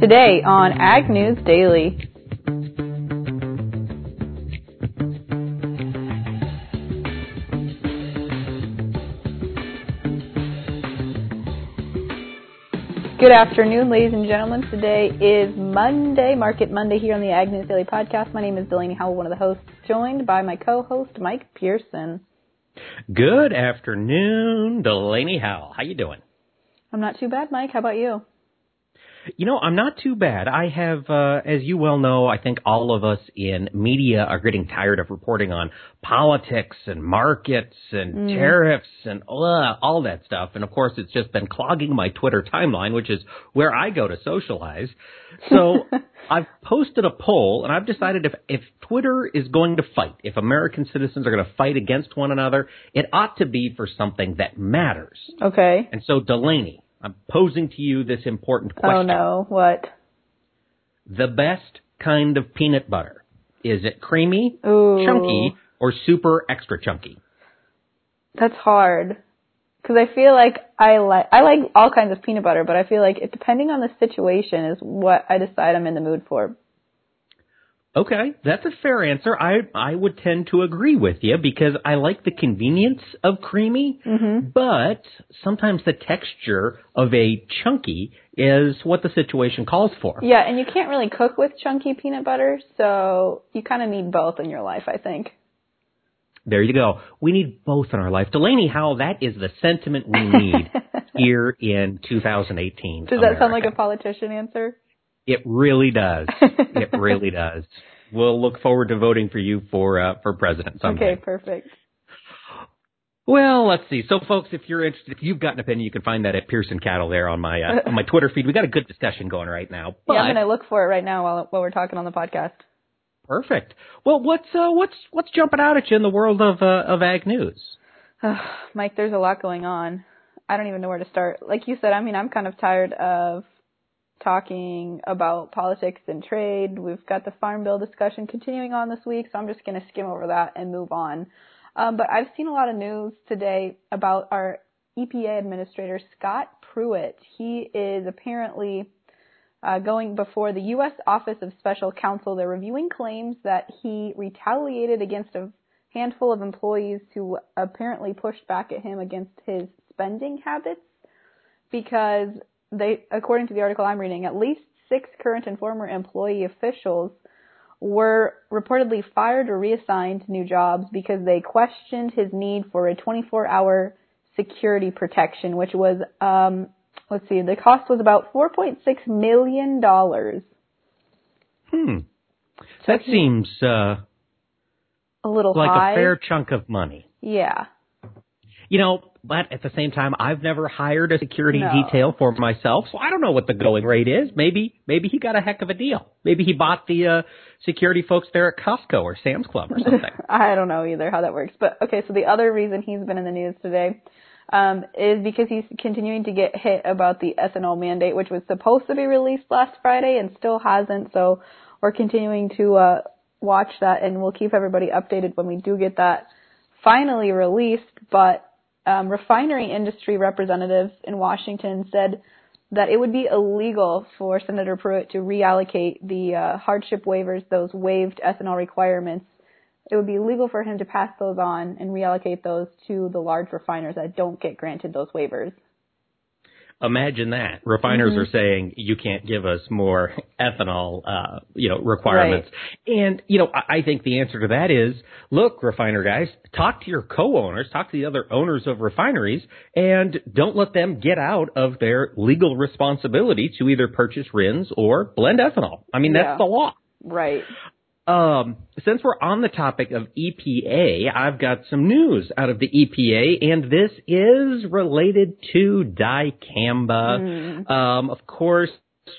Today on Ag News Daily. Good afternoon, ladies and gentlemen. Today is Monday, Market Monday here on the Ag News Daily podcast. My name is Delaney Howell, one of the hosts, joined by my co-host, Mike Pearson. Good afternoon, Delaney Howell. How you doing? I'm not too bad, Mike. How about you? You know, I'm not too bad. I have, uh, as you well know, I think all of us in media are getting tired of reporting on politics and markets and mm. tariffs and uh, all that stuff. And of course, it's just been clogging my Twitter timeline, which is where I go to socialize. So I've posted a poll and I've decided if, if Twitter is going to fight, if American citizens are going to fight against one another, it ought to be for something that matters. Okay. And so Delaney, I'm posing to you this important oh, question. Oh no, what? The best kind of peanut butter. Is it creamy, Ooh. chunky, or super extra chunky? That's hard. Cause I feel like I like, I like all kinds of peanut butter, but I feel like it, depending on the situation is what I decide I'm in the mood for. Okay, that's a fair answer. I I would tend to agree with you because I like the convenience of creamy, mm-hmm. but sometimes the texture of a chunky is what the situation calls for. Yeah, and you can't really cook with chunky peanut butter, so you kind of need both in your life, I think. There you go. We need both in our life. Delaney Howell, that is the sentiment we need here in 2018. Does America. that sound like a politician answer? It really does. it really does. We'll look forward to voting for you for uh, for president someday. Okay, perfect. Well, let's see. So, folks, if you're interested, if you've got an opinion, you can find that at Pearson Cattle there on my uh, on my Twitter feed. We got a good discussion going right now. But... Yeah, I'm going to look for it right now while while we're talking on the podcast. Perfect. Well, what's uh, what's what's jumping out at you in the world of uh, of ag news? Mike, there's a lot going on. I don't even know where to start. Like you said, I mean, I'm kind of tired of talking about politics and trade. We've got the Farm Bill discussion continuing on this week, so I'm just going to skim over that and move on. Um, but I've seen a lot of news today about our EPA administrator, Scott Pruitt. He is apparently uh, going before the U.S. Office of Special Counsel. They're reviewing claims that he retaliated against a handful of employees who apparently pushed back at him against his spending habits because they, according to the article I'm reading, at least six current and former employee officials were reportedly fired or reassigned to new jobs because they questioned his need for a 24-hour security protection, which was, um, let's see, the cost was about 4.6 million dollars. Hmm. So that seems uh, a little like high. a fair chunk of money. Yeah. You know, but at the same time, I've never hired a security no. detail for myself, so I don't know what the going rate is. Maybe, maybe he got a heck of a deal. Maybe he bought the uh, security folks there at Costco or Sam's Club or something. I don't know either how that works. But okay, so the other reason he's been in the news today um, is because he's continuing to get hit about the ethanol mandate, which was supposed to be released last Friday and still hasn't. So we're continuing to uh, watch that, and we'll keep everybody updated when we do get that finally released. But um, refinery industry representatives in Washington said that it would be illegal for Senator Pruitt to reallocate the uh, hardship waivers, those waived ethanol requirements. It would be illegal for him to pass those on and reallocate those to the large refiners that don't get granted those waivers. Imagine that. Refiners mm-hmm. are saying you can't give us more ethanol, uh, you know, requirements. Right. And, you know, I, I think the answer to that is, look, refiner guys, talk to your co-owners, talk to the other owners of refineries, and don't let them get out of their legal responsibility to either purchase RINs or blend ethanol. I mean, that's yeah. the law. Right. Um, since we're on the topic of EPA, I've got some news out of the EPA, and this is related to dicamba. Mm. Um, of course,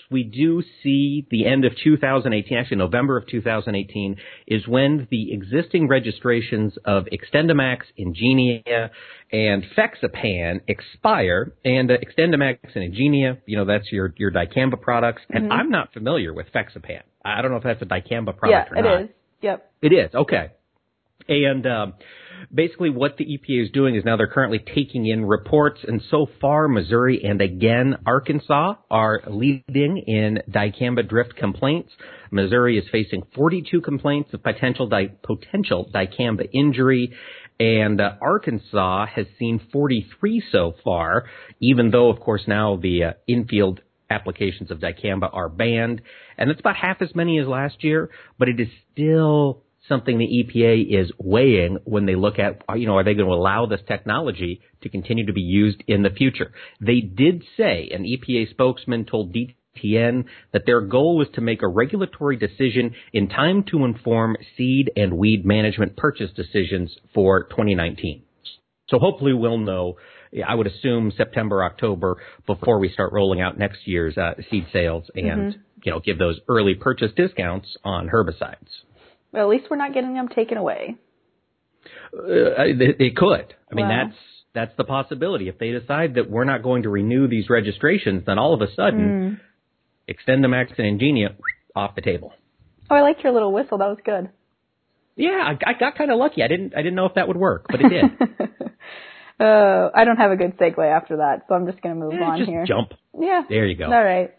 we do see the end of 2018, actually November of 2018, is when the existing registrations of XtendiMax, Engenia, and Fexapan expire. And uh, XtendiMax and Engenia, you know, that's your, your dicamba products. And mm-hmm. I'm not familiar with Fexapan. I don't know if that's a dicamba product yeah, or not. Yeah, it is. Yep. It is. Okay. And uh, basically, what the EPA is doing is now they're currently taking in reports, and so far, Missouri and again Arkansas are leading in dicamba drift complaints. Missouri is facing 42 complaints of potential di- potential dicamba injury, and uh, Arkansas has seen 43 so far. Even though, of course, now the uh, infield applications of dicamba are banned, and that's about half as many as last year, but it is still something the EPA is weighing when they look at, you know, are they going to allow this technology to continue to be used in the future? They did say, an EPA spokesman told DTN that their goal was to make a regulatory decision in time to inform seed and weed management purchase decisions for 2019. So hopefully we'll know, I would assume September, October before we start rolling out next year's uh, seed sales and, mm-hmm. you know, give those early purchase discounts on herbicides. Well, at least we're not getting them taken away. Uh, it, it could. I mean, that's that's the possibility. If they decide that we're not going to renew these registrations, then all of a sudden, mm. XtendiMax and Engenia off the table. Oh, I liked your little whistle. That was good. Yeah, I, I got kind of lucky. I didn't I didn't know if that would work, but it did. uh, I don't have a good segue after that, so I'm just going to move yeah, on just here. Jump. Yeah. There you go. All right.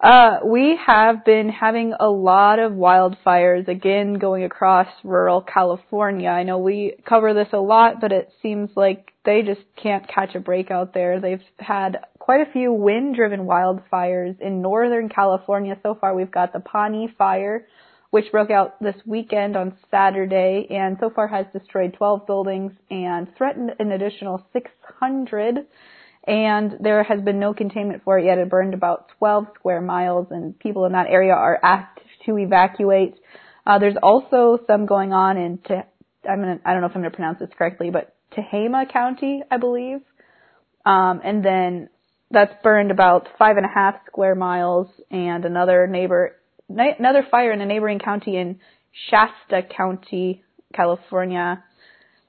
Uh, we have been having a lot of wildfires again going across rural California. I know we cover this a lot, but it seems like they just can't catch a break out there. They've had quite a few wind driven wildfires in Northern California. So far we've got the Pawnee fire, which broke out this weekend on Saturday and so far has destroyed 12 buildings and threatened an additional 600 and there has been no containment for it yet. It burned about 12 square miles, and people in that area are asked to evacuate. Uh, there's also some going on in, Te- I'm gonna, I don't know if I'm going to pronounce this correctly, but Tehama County, I believe. Um, and then that's burned about five and a half square miles, and another neighbor, another fire in a neighboring county in Shasta County, California,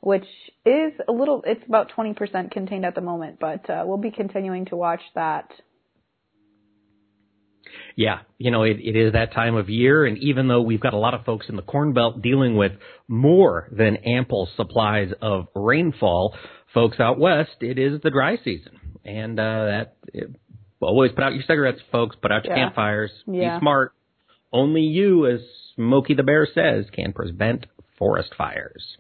which is a little, it's about 20% contained at the moment, but uh, we'll be continuing to watch that. Yeah, you know, it, it is that time of year, and even though we've got a lot of folks in the Corn Belt dealing with more than ample supplies of rainfall, folks out west, it is the dry season, and uh, that it, always put out your cigarettes, folks. Put out your yeah. campfires. Yeah. Be smart. Only you, as Smokey the Bear says, can prevent forest fires.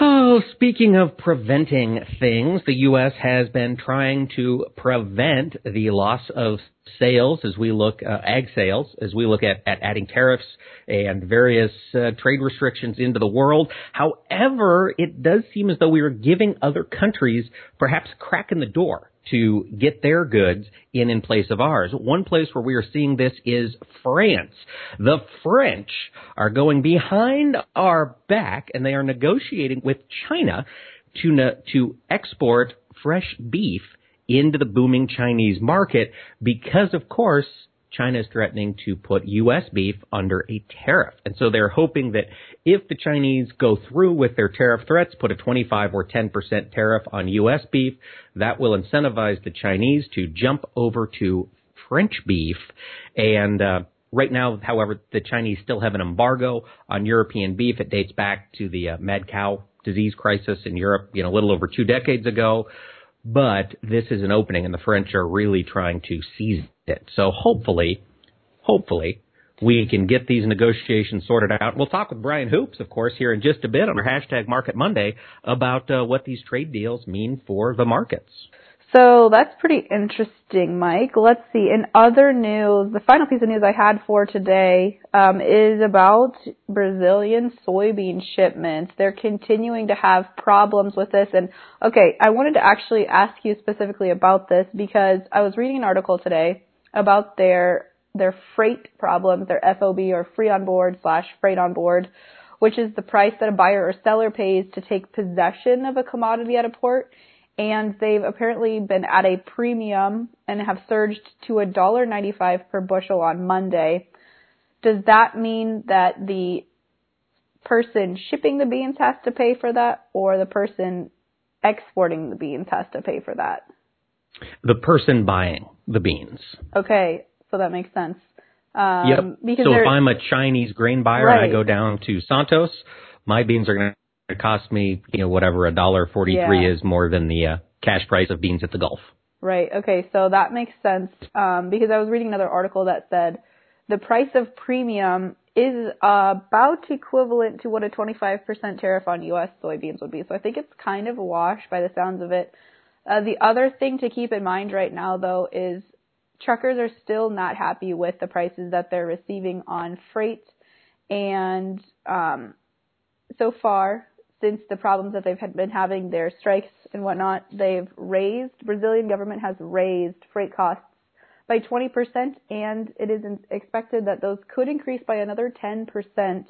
Oh, speaking of preventing things, the U.S. has been trying to prevent the loss of sales as we look, uh, ag sales, as we look at, at adding tariffs and various uh, trade restrictions into the world. However, it does seem as though we are giving other countries perhaps a crack in the door to get their goods in in place of ours. One place where we are seeing this is France. The French are going behind our back and they are negotiating with China to to export fresh beef into the booming Chinese market because of course China is threatening to put U.S. beef under a tariff. And so they're hoping that if the Chinese go through with their tariff threats, put a 25 or 10% tariff on U.S. beef, that will incentivize the Chinese to jump over to French beef. And, uh, Right now, however, the Chinese still have an embargo on European beef. It dates back to the uh, mad cow disease crisis in Europe, you know, a little over two decades ago. But this is an opening, and the French are really trying to seize it. So hopefully, hopefully, we can get these negotiations sorted out. We'll talk with Brian Hoops, of course, here in just a bit on our hashtag Market Monday about uh, what these trade deals mean for the markets. So that's pretty interesting, Mike. Let's see. In other news, the final piece of news I had for today um, is about Brazilian soybean shipments. They're continuing to have problems with this. And okay, I wanted to actually ask you specifically about this because I was reading an article today about their their freight problems, their FOB or free on board slash freight on board, which is the price that a buyer or seller pays to take possession of a commodity at a port and they've apparently been at a premium and have surged to a dollar ninety-five per bushel on Monday. Does that mean that the person shipping the beans has to pay for that, or the person exporting the beans has to pay for that? The person buying the beans. Okay, so that makes sense. Um, yep. Because so if I'm a Chinese grain buyer right. and I go down to Santos, my beans are going to cost me, you know, whatever a dollar forty three Yeah. is more than the uh, cash price of beans at the Gulf. Right. Okay. So that makes sense um, because I was reading another article that said the price of premium is about equivalent to what a 25% tariff on U.S. soybeans would be. So I think it's kind of a wash by the sounds of it. Uh, the other thing to keep in mind right now, though, is truckers are still not happy with the prices that they're receiving on freight, and um, so far, since the problems that they've been having, their strikes and whatnot, they've raised, Brazilian government has raised freight costs by 20%, and it is expected that those could increase by another 10%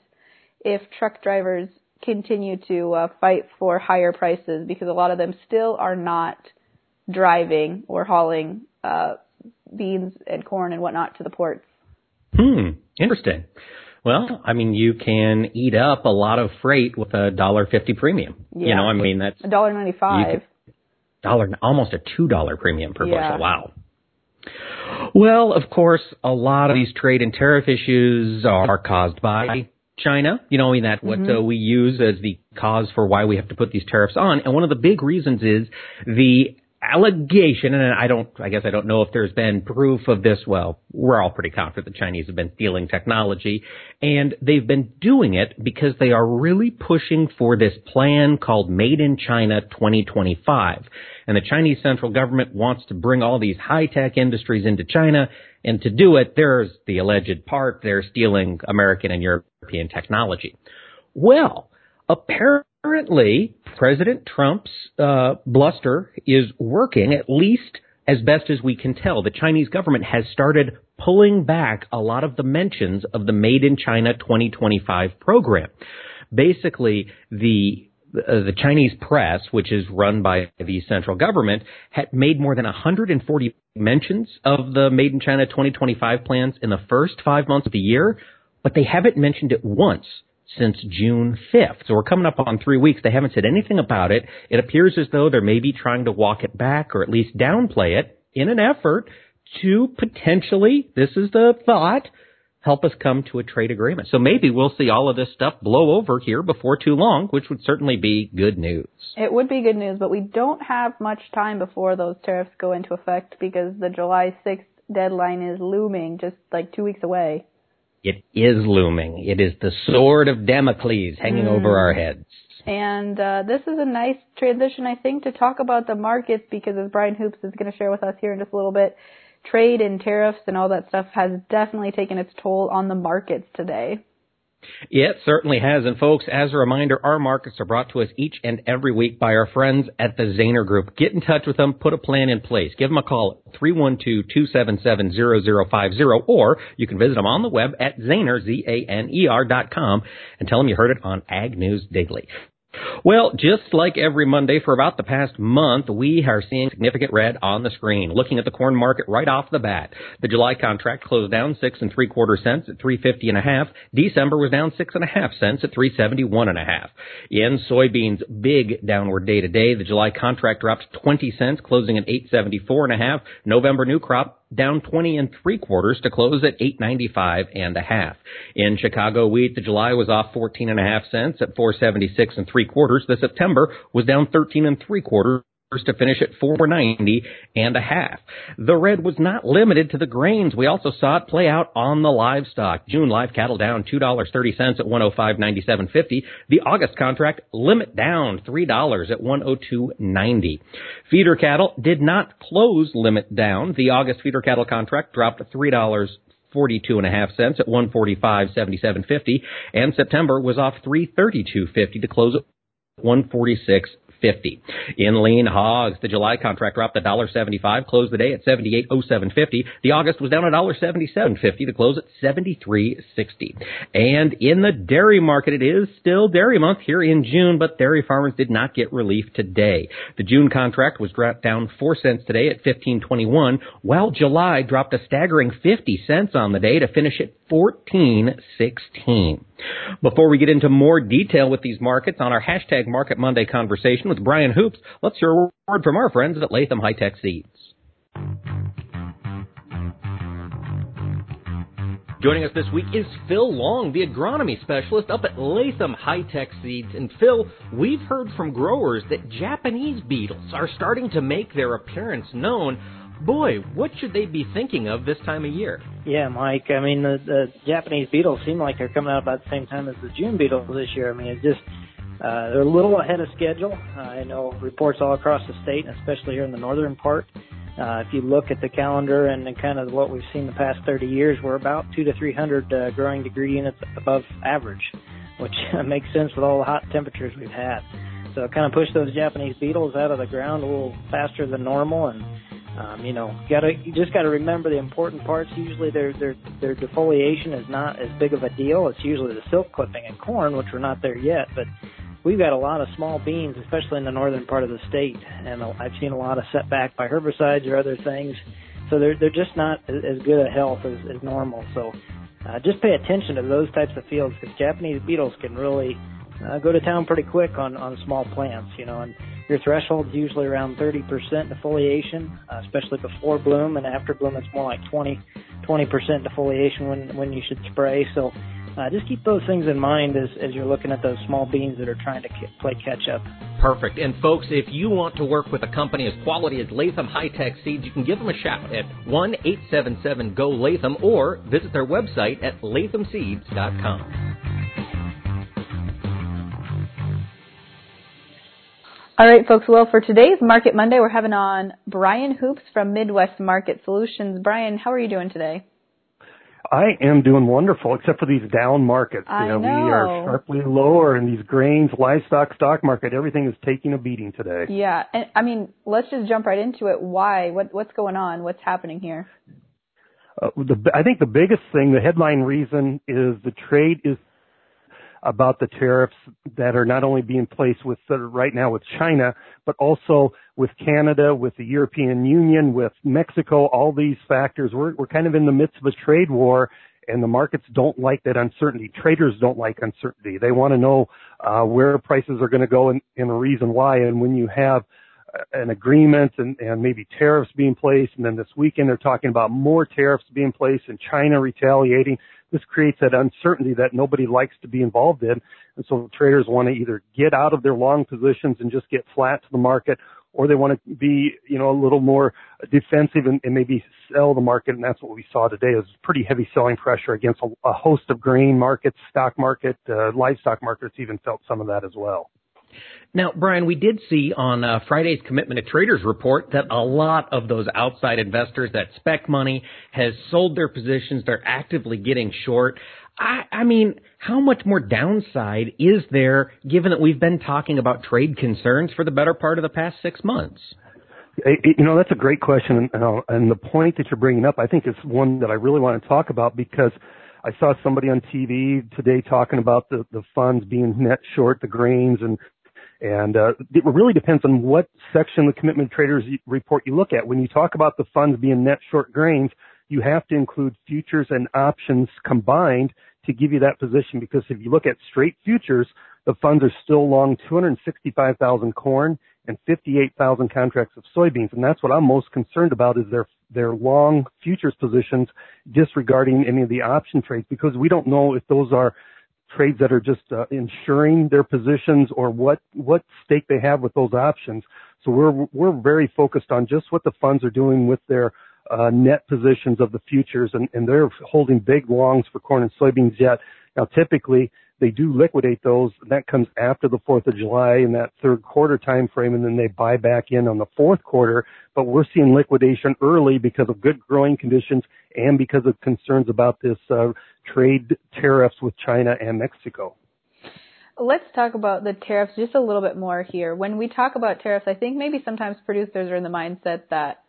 if truck drivers continue to uh, fight for higher prices because a lot of them still are not driving or hauling uh, beans and corn and whatnot to the ports. Hmm, interesting. Well, I mean, you can eat up a lot of freight with a dollar fifty premium. Yeah. You know, I mean, that's A dollar ninety-five. dollar, almost a two dollar premium per Yeah. bushel. Wow. Well, of course, a lot of these trade and tariff issues are caused by China. You know, I mean that what Mm-hmm. uh, we use as the cause for why we have to put these tariffs on, and one of the big reasons is the allegation, and I don't, I guess I don't know if there's been proof of this. Well, we're all pretty confident the Chinese have been stealing technology, and they've been doing it because they are really pushing for this plan called Made in China 2025. And the Chinese central government wants to bring all these high-tech industries into China, and to do it, there's the alleged part, they're stealing American and European technology. Well, apparently, President Trump's uh, bluster is working, at least as best as we can tell. The Chinese government has started pulling back a lot of the mentions of the Made in China 2025 program. Basically, the uh, the Chinese press, which is run by the central government, had made more than 140 mentions of the Made in China 2025 plans in the first five months of the year, but they haven't mentioned it once since June 5th. So we're coming up on three weeks. They haven't said anything about it. It appears as though they're maybe trying to walk it back or at least downplay it in an effort to potentially, this is the thought, help us come to a trade agreement. So maybe we'll see all of this stuff blow over here before too long, which would certainly be good news. It would be good news, but we don't have much time before those tariffs go into effect because the July 6th deadline is looming just like two weeks away. It is looming. It is the sword of Damocles hanging over our heads. And uh, this is a nice transition, I think, to talk about the markets because as Brian Hoops is going to share with us here in just a little bit, trade and tariffs and all that stuff has definitely taken its toll on the markets today. It certainly has. And folks, as a reminder, our markets are brought to us each and every week by our friends at the Zaner Group. Get in touch with them, put a plan in place. Give them a call at 312-277-0050 or you can visit them on the web at Zaner, Z-A-N-E-R dot com and tell them you heard it on Ag News Daily. Well, just like every Monday for about the past month, we are seeing significant red on the screen. Looking at the corn market right off the bat, the July contract closed down six and three quarter cents at three fifty and a half. December was down six and a half cents at three seventy one and a half. In soybeans, big downward day to day. The July contract dropped twenty cents, closing at eight seventy four and a half. November new crop down 20 and three quarters to close at 895 and a half. In Chicago wheat, the July was off 14 and a half cents at 476 and three quarters. The September was down 13 and three quarters to finish at 490 and a half. The red was not limited to the grains. We also saw it play out on the livestock. June live cattle down $2.30 at 105.97.50. The August contract limit down $3 at 102.90. Feeder cattle did not close limit down. The August feeder cattle contract dropped $3 42 and a half cents at 145.77.50 and September was off 332.50 to close at 146 fifty. In lean hogs, the July contract dropped $1.75, closed the day at 78.0750. The August was down $1.7750 to close at 73.60. And in the dairy market, it is still dairy month here in June, but dairy farmers did not get relief today. The June contract was dropped down 4 cents today at 15.21, while July dropped a staggering 50 cents on the day to finish at 14.16. Before we get into more detail with these markets on our hashtag Market Monday conversation with Brian Hoops, let's hear a word from our friends at Latham Hi-Tech Seeds. Joining us this week is Phil Long, the agronomy specialist up at Latham Hi-Tech Seeds. And Phil, we've heard from growers that Japanese beetles are starting to make their appearance known. Boy, what should they be thinking of this time of year? Yeah, Mike. I mean, the, the Japanese beetles seem like they're coming out about the same time as the June beetles this year. I mean, it's just uh, they're a little ahead of schedule. Uh, I know reports all across the state, and especially here in the northern part. Uh, if you look at the calendar and, and kind of what we've seen the past 30 years, we're about two to 300 uh, growing degree units above average, which makes sense with all the hot temperatures we've had. So it kind of pushed those Japanese beetles out of the ground a little faster than normal, and um, you know, gotta you just got to remember the important parts. Usually, their their their defoliation is not as big of a deal. It's usually the silk clipping and corn, which we're not there yet, but we've got a lot of small beans, especially in the northern part of the state, and I've seen a lot of setback by herbicides or other things. So they're they're just not as good a health as, as normal. So uh, just pay attention to those types of fields because Japanese beetles can really uh, go to town pretty quick on on small plants. You know, and your threshold's usually around 30% defoliation, uh, especially before bloom, and after bloom it's more like 20 20% defoliation when when you should spray. So uh, just keep those things in mind as, as you're looking at those small beans that are trying to k- play catch up. Perfect. And folks, if you want to work with a company as quality as Latham Hi-Tech Seeds, you can give them a shout at 1 877 GO Latham or visit their website at lathamseeds.com. All right, folks. Well, for today's Market Monday, we're having on Brian Hoops from Midwest Market Solutions. Brian, how are you doing today? I am doing wonderful, except for these down markets. I you know, know. we are sharply lower in these grains, livestock, stock market. Everything is taking a beating today. Yeah, and I mean, let's just jump right into it. Why? What what's going on? What's happening here? Uh, the, I think the biggest thing, the headline reason, is the trade is about the tariffs that are not only being placed with uh, right now with China, but also with Canada, with the European Union, with Mexico, all these factors. We're, we're kind of in the midst of a trade war and the markets don't like that uncertainty. Traders don't like uncertainty. They want to know uh, where prices are going to go and, and a reason why. And when you have an agreement and, and maybe tariffs being placed, and then this weekend they're talking about more tariffs being placed and China retaliating, this creates that uncertainty that nobody likes to be involved in. And so traders want to either get out of their long positions and just get flat to the market, or they want to be, you know, a little more defensive and, and maybe sell the market. And that's what we saw today is pretty heavy selling pressure against a, a host of grain markets, stock market, uh, livestock markets even felt some of that as well. Now, Brian, we did see on uh, Friday's Commitment to Traders report that a lot of those outside investors, that spec money, has sold their positions. They're actively getting short. I, I mean, how much more downside is there given that we've been talking about trade concerns for the better part of the past six months? You know, that's a great question. And the point that you're bringing up, I think is one that I really want to talk about because I saw somebody on TV today talking about the, the funds being net short the grains and and uh, it really depends on what section of the commitment traders report you look at. When you talk about the funds being net short grains, you have to include futures and options combined to give you that position because if you look at straight futures, the funds are still long 265,000 corn and 58,000 contracts of soybeans. And that's what I'm most concerned about is their, their long futures positions disregarding any of the option trades because we don't know if those are trades that are just uh, ensuring their positions or what what stake they have with those options. So we're we're very focused on just what the funds are doing with their uh, net positions of the futures, and, and they're holding big longs for corn and soybeans yet. Now, typically, they do liquidate those. That comes after the 4th of July in that third quarter time frame, and then they buy back in on the fourth quarter. But we're seeing liquidation early because of good growing conditions and because of concerns about this uh, trade tariffs with China and Mexico. Let's talk about the tariffs just a little bit more here. When we talk about tariffs, I think maybe sometimes producers are in the mindset that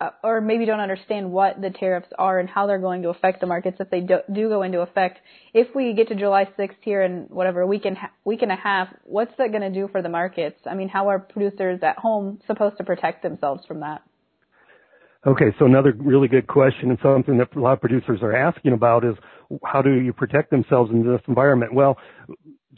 Uh, or maybe don't understand what the tariffs are and how they're going to affect the markets if they do, do go into effect. If we get to July 6th here in whatever week and week and a half, what's that going to do for the markets? I mean, how are producers at home supposed to protect themselves from that? Okay, so another really good question and something that a lot of producers are asking about is how do you protect themselves in this environment? Well,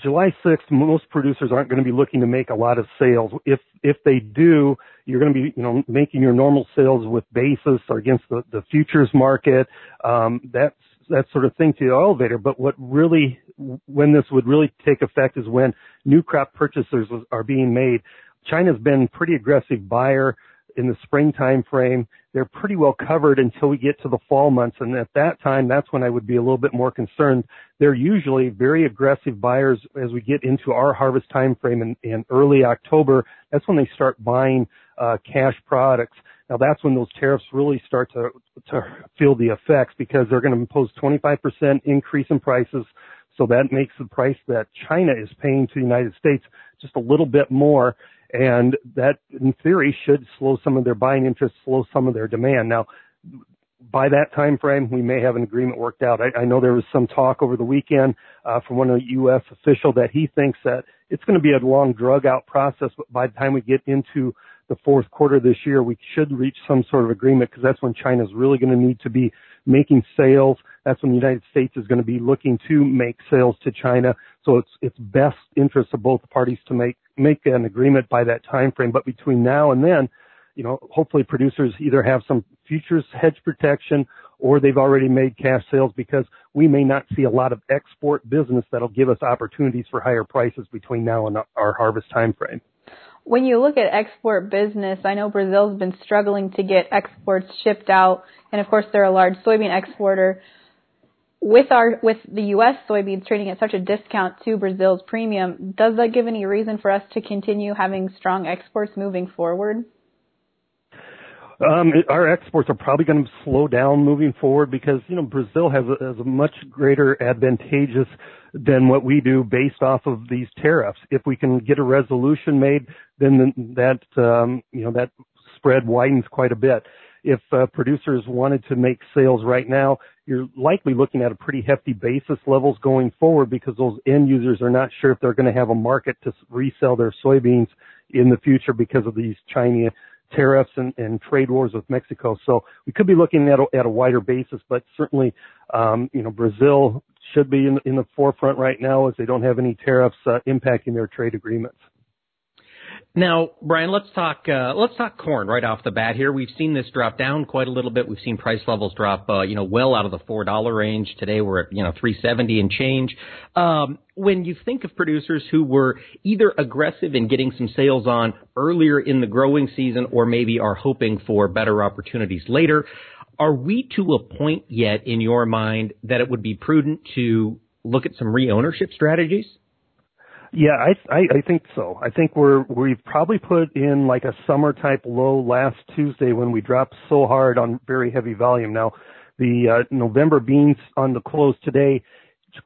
July 6th, most producers aren't going to be looking to make a lot of sales. If if they do, you're going to be you know making your normal sales with basis or against the, the futures market. Um, that's that sort of thing to the elevator. But what really, when this would really take effect is when new crop purchasers are being made. China's been pretty aggressive buyer in the spring time frame. They're pretty well covered until we get to the fall months. And at that time, that's when I would be a little bit more concerned. They're usually very aggressive buyers as we get into our harvest time frame in, in early October. That's when they start buying uh, cash products. Now that's when those tariffs really start to, to feel the effects because they're going to impose 25% increase in prices. So that makes the price that China is paying to the United States just a little bit more and that in theory should slow some of their buying interest, slow some of their demand. Now, by that time frame, we may have an agreement worked out. I, I know there was some talk over the weekend uh, from one of the U.S. official that he thinks that it's going to be a long drug out process, but by the time we get into the fourth quarter this year, we should reach some sort of agreement because that's when China is really going to need to be making sales. That's when the United States is going to be looking to make sales to China. So it's it's best interest of both parties to make make an agreement by that time frame. But between now and then, you know, hopefully producers either have some futures hedge protection or they've already made cash sales because we may not see a lot of export business that'll give us opportunities for higher prices between now and our harvest time frame. When you look at export business, I know Brazil's been struggling to get exports shipped out, and of course they're a large soybean exporter with our with the U.S. soybeans trading at such a discount to Brazil's premium, does that give any reason for us to continue having strong exports moving forward? Um, our exports are probably going to slow down moving forward because you know Brazil has a, has a much greater advantageous than what we do based off of these tariffs. If we can get a resolution made, then that um, you know that spread widens quite a bit if uh, producers wanted to make sales right now, you're likely looking at a pretty hefty basis levels going forward because those end users are not sure if they're going to have a market to resell their soybeans in the future because of these Chinese tariffs and, and trade wars with Mexico. So we could be looking at a, at a wider basis, but certainly, um, you know, Brazil should be in, in the forefront right now as they don't have any tariffs uh, impacting their trade agreements. Now, Brian, let's talk uh, let's talk corn right off the bat here. We've seen this drop down quite a little bit. We've seen price levels drop, uh, you know, well out of the four dollar range. Today we're at you know three seventy and change. Um, when you think of producers who were either aggressive in getting some sales on earlier in the growing season, or maybe are hoping for better opportunities later, are we to a point yet in your mind that it would be prudent to look at some re-ownership strategies? Yeah, I, I I think so. I think we're we've probably put in like a summer type low last Tuesday when we dropped so hard on very heavy volume. Now, the uh, November beans on the close today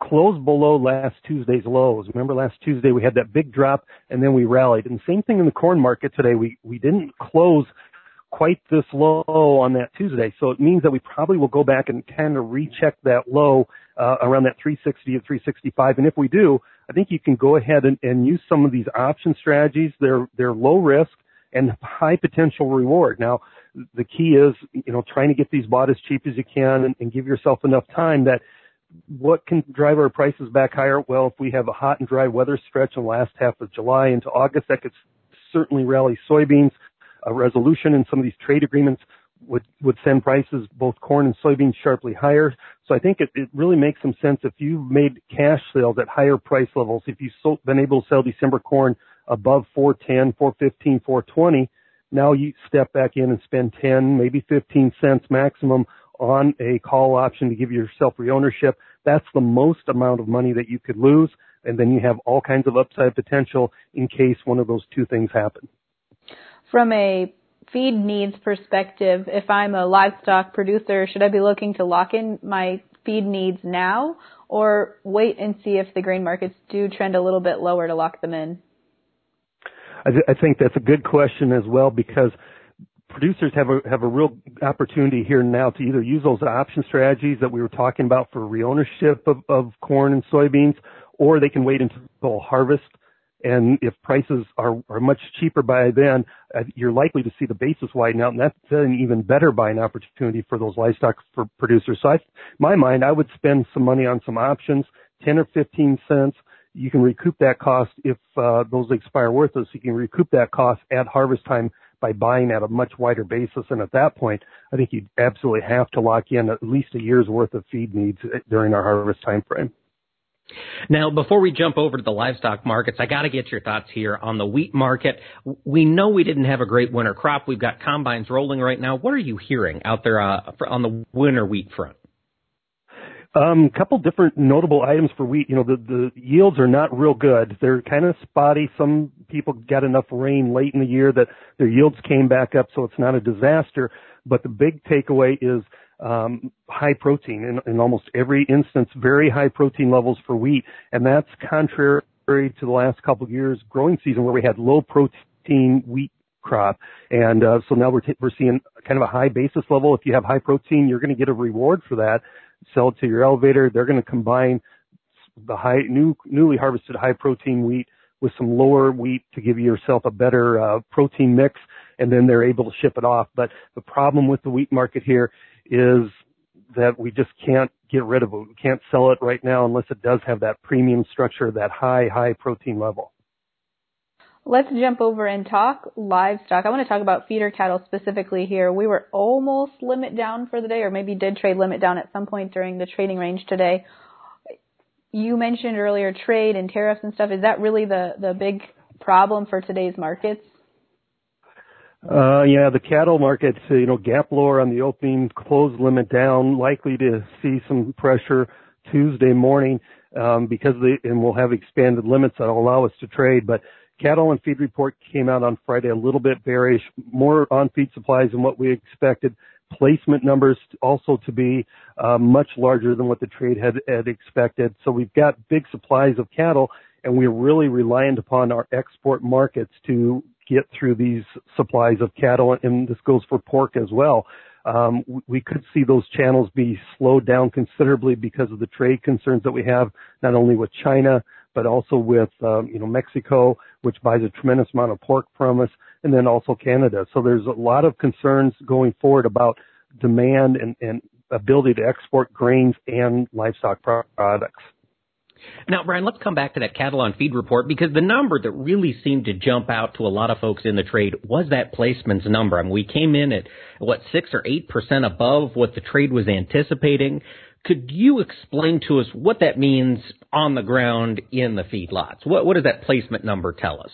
closed below last Tuesday's lows. Remember last Tuesday we had that big drop and then we rallied. And same thing in the corn market today. We we didn't close quite this low on that Tuesday. So it means that we probably will go back and kind of recheck that low uh, around that 360 to 365. And if we do, I think you can go ahead and, and use some of these option strategies. They're, they're low risk and high potential reward. Now, the key is, you know, trying to get these bought as cheap as you can and, and give yourself enough time that what can drive our prices back higher? Well, if we have a hot and dry weather stretch in the last half of July into August, that could certainly rally soybeans. A resolution in some of these trade agreements would would send prices both corn and soybeans sharply higher. So I think it, it really makes some sense if you've made cash sales at higher price levels. If you've been able to sell December corn above 410, 415, 420, now you step back in and spend 10, maybe 15 cents maximum on a call option to give yourself reownership. That's the most amount of money that you could lose, and then you have all kinds of upside potential in case one of those two things happen. From a feed needs perspective, if I'm a livestock producer, should I be looking to lock in my feed needs now or wait and see if the grain markets do trend a little bit lower to lock them in? I, th- I think that's a good question as well because producers have a have a real opportunity here now to either use those option strategies that we were talking about for reownership of, of corn and soybeans, or they can wait until harvest and if prices are, are much cheaper by then, uh, you're likely to see the basis widen out, and that's an even better buying opportunity for those livestock for producers. So, I, my mind, I would spend some money on some options, 10 or 15 cents. You can recoup that cost if uh, those expire worthless. You can recoup that cost at harvest time by buying at a much wider basis. And at that point, I think you absolutely have to lock in at least a year's worth of feed needs during our harvest time frame. Now, before we jump over to the livestock markets, I got to get your thoughts here on the wheat market. We know we didn't have a great winter crop. We've got combines rolling right now. What are you hearing out there uh, on the winter wheat front? A um, couple different notable items for wheat. You know, the, the yields are not real good. They're kind of spotty. Some people got enough rain late in the year that their yields came back up, so it's not a disaster. But the big takeaway is um, high protein in, in almost every instance, very high protein levels for wheat, and that's contrary to the last couple of years growing season where we had low protein wheat crop. And uh, so now we're t- we're seeing kind of a high basis level. If you have high protein, you're going to get a reward for that sell it to your elevator. They're going to combine the high, new, newly harvested high protein wheat with some lower wheat to give yourself a better uh, protein mix, and then they're able to ship it off. But the problem with the wheat market here is that we just can't get rid of it. We can't sell it right now unless it does have that premium structure, that high, high protein level. Let's jump over and talk livestock. I want to talk about feeder cattle specifically here. We were almost limit down for the day, or maybe did trade limit down at some point during the trading range today. You mentioned earlier trade and tariffs and stuff. Is that really the, the big problem for today's markets? Uh, yeah, the cattle markets, you know, gap lower on the opening, close limit down, likely to see some pressure Tuesday morning, um, because they, and we'll have expanded limits that'll allow us to trade, but Cattle and feed report came out on Friday a little bit bearish, more on feed supplies than what we expected. Placement numbers also to be uh, much larger than what the trade had, had expected. So we've got big supplies of cattle, and we're really reliant upon our export markets to get through these supplies of cattle, and this goes for pork as well. Um, we could see those channels be slowed down considerably because of the trade concerns that we have, not only with China, but also with um, you know Mexico, which buys a tremendous amount of pork from us, and then also Canada. So there's a lot of concerns going forward about demand and, and ability to export grains and livestock products. Now, Brian, let's come back to that cattle on feed report because the number that really seemed to jump out to a lot of folks in the trade was that placements number. I mean, we came in at what six or eight percent above what the trade was anticipating. Could you explain to us what that means on the ground in the feedlots? What, what does that placement number tell us?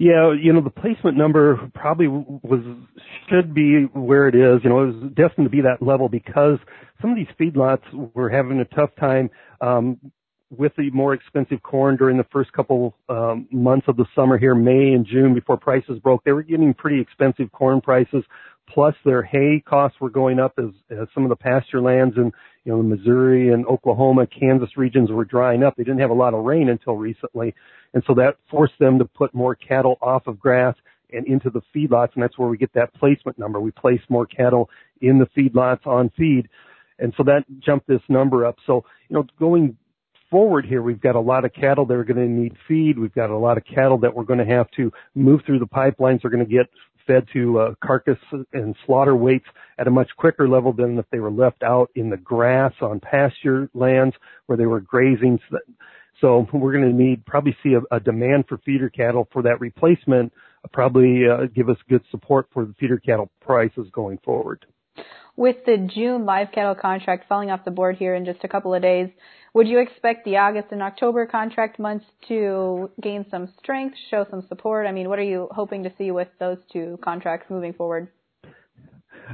Yeah, you know, the placement number probably was, should be where it is. You know, it was destined to be that level because some of these feedlots were having a tough time, um, with the more expensive corn during the first couple um, months of the summer here, May and June, before prices broke, they were getting pretty expensive corn prices. Plus, their hay costs were going up as, as some of the pasture lands in you know, Missouri and Oklahoma, Kansas regions were drying up. They didn't have a lot of rain until recently. And so that forced them to put more cattle off of grass and into the feedlots. And that's where we get that placement number. We place more cattle in the feedlots on feed. And so that jumped this number up. So, you know, going forward here, we've got a lot of cattle that are going to need feed. We've got a lot of cattle that we're going to have to move through the pipelines. They're going to get fed to uh, carcass and slaughter weights at a much quicker level than if they were left out in the grass on pasture lands where they were grazing. So we're going to need probably see a, a demand for feeder cattle for that replacement. Uh, probably uh, give us good support for the feeder cattle prices going forward. With the June live cattle contract falling off the board here in just a couple of days, would you expect the August and October contract months to gain some strength, show some support? I mean, what are you hoping to see with those two contracts moving forward?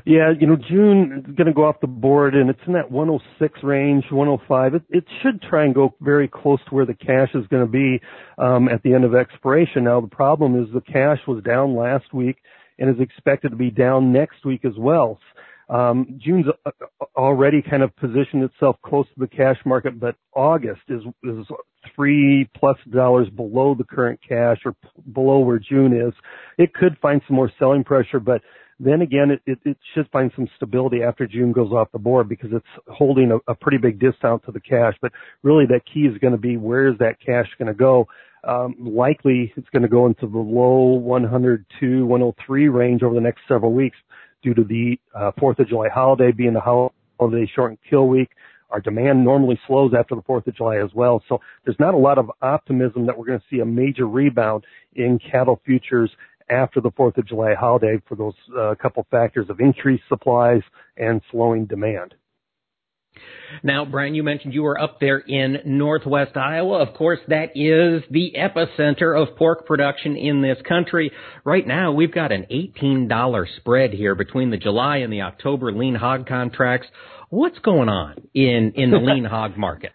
Yeah, you know, June is going to go off the board and it's in that 106 range, 105. It, it should try and go very close to where the cash is going to be um, at the end of expiration. Now, the problem is the cash was down last week and is expected to be down next week as well. Um, June's uh, already kind of positioned itself close to the cash market, but August is is three plus dollars below the current cash or below where June is. It could find some more selling pressure, but then again, it, should find some stability after June goes off the board because it's holding a, pretty big discount to the cash. But really, that key is going to be where is that cash going to go? Um, likely, it's going to go into the low 102, 103 range over the next several weeks due to the uh, Fourth of July holiday being the holiday shortened kill week. Our demand normally slows after the Fourth of July as well. So there's not a lot of optimism that we're going to see a major rebound in cattle futures after the 4th of July holiday for those uh, couple factors of increased supplies and slowing demand. Now, Brian, you mentioned you were up there in northwest Iowa. Of course, that is the epicenter of pork production in this country. Right now, we've got an $18 spread here between the July and the October lean hog contracts. What's going on in, in the lean hog markets?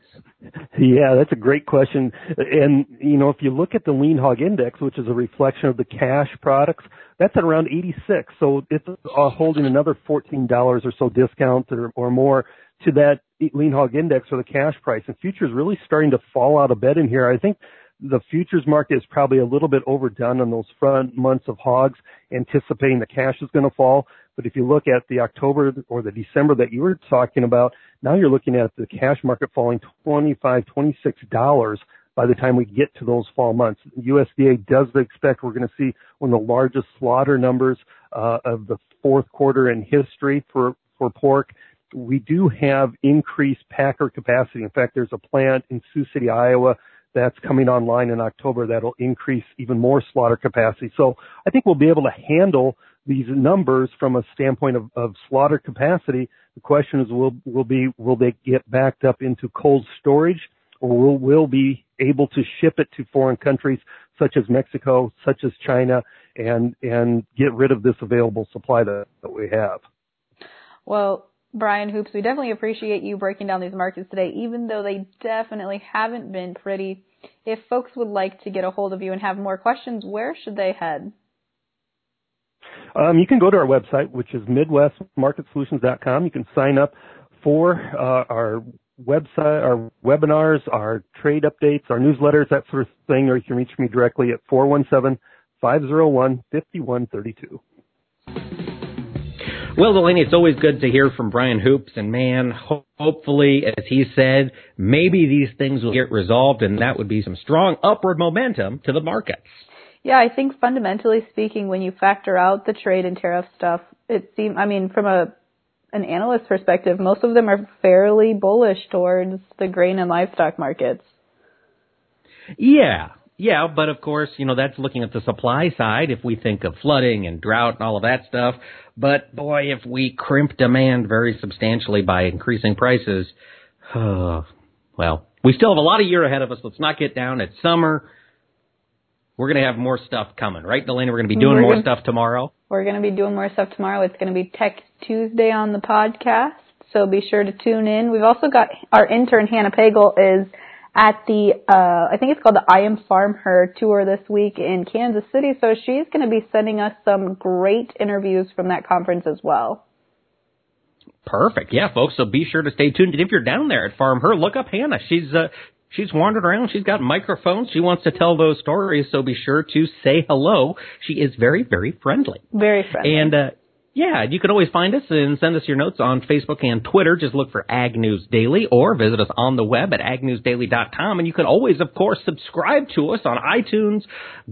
Yeah, that's a great question. And, you know, if you look at the lean hog index, which is a reflection of the cash products, that's at around 86. So it's uh, holding another $14 or so discount or, or more to that lean hog index or the cash price. And futures really starting to fall out of bed in here. I think the futures market is probably a little bit overdone on those front months of hogs, anticipating the cash is going to fall. But if you look at the October or the December that you were talking about, now you're looking at the cash market falling 25, 26 dollars by the time we get to those fall months. USDA does expect we're going to see one of the largest slaughter numbers uh, of the fourth quarter in history for for pork we do have increased packer capacity. In fact, there's a plant in Sioux City, Iowa that's coming online in October that'll increase even more slaughter capacity. So I think we'll be able to handle these numbers from a standpoint of, of slaughter capacity. The question is, will, will be, will they get backed up into cold storage or will, will be able to ship it to foreign countries such as Mexico, such as China, and, and get rid of this available supply that, that we have? Well, Brian Hoops, we definitely appreciate you breaking down these markets today, even though they definitely haven't been pretty. If folks would like to get a hold of you and have more questions, where should they head? Um, you can go to our website, which is MidwestMarketSolutions.com. You can sign up for uh, our website, our webinars, our trade updates, our newsletters, that sort of thing, or you can reach me directly at 417 501 5132. Well, Delaney, it's always good to hear from Brian Hoops, and man, ho- hopefully, as he said, maybe these things will get resolved, and that would be some strong upward momentum to the markets. Yeah, I think fundamentally speaking, when you factor out the trade and tariff stuff, it seems, I mean, from a an analyst perspective, most of them are fairly bullish towards the grain and livestock markets. Yeah, yeah, but of course, you know, that's looking at the supply side if we think of flooding and drought and all of that stuff. But boy, if we crimp demand very substantially by increasing prices, well, we still have a lot of year ahead of us. Let's not get down. It's summer. We're going to have more stuff coming, right, Delaney? We're going to be doing we're more gonna, stuff tomorrow. We're going to be doing more stuff tomorrow. It's going to be Tech Tuesday on the podcast. So be sure to tune in. We've also got our intern, Hannah Pagel, is at the uh I think it's called the I Am Farm Her tour this week in Kansas City. So she's going to be sending us some great interviews from that conference as well. Perfect. Yeah, folks. So be sure to stay tuned. And if you're down there at Farm Her, look up Hannah. She's uh she's wandered around. She's got microphones. She wants to tell those stories. So be sure to say hello. She is very very friendly. Very friendly. And uh yeah, you can always find us and send us your notes on Facebook and Twitter. Just look for Ag News Daily or visit us on the web at agnewsdaily.com. And you can always, of course, subscribe to us on iTunes,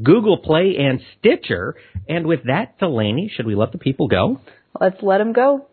Google Play, and Stitcher. And with that, Delaney, should we let the people go? Let's let them go.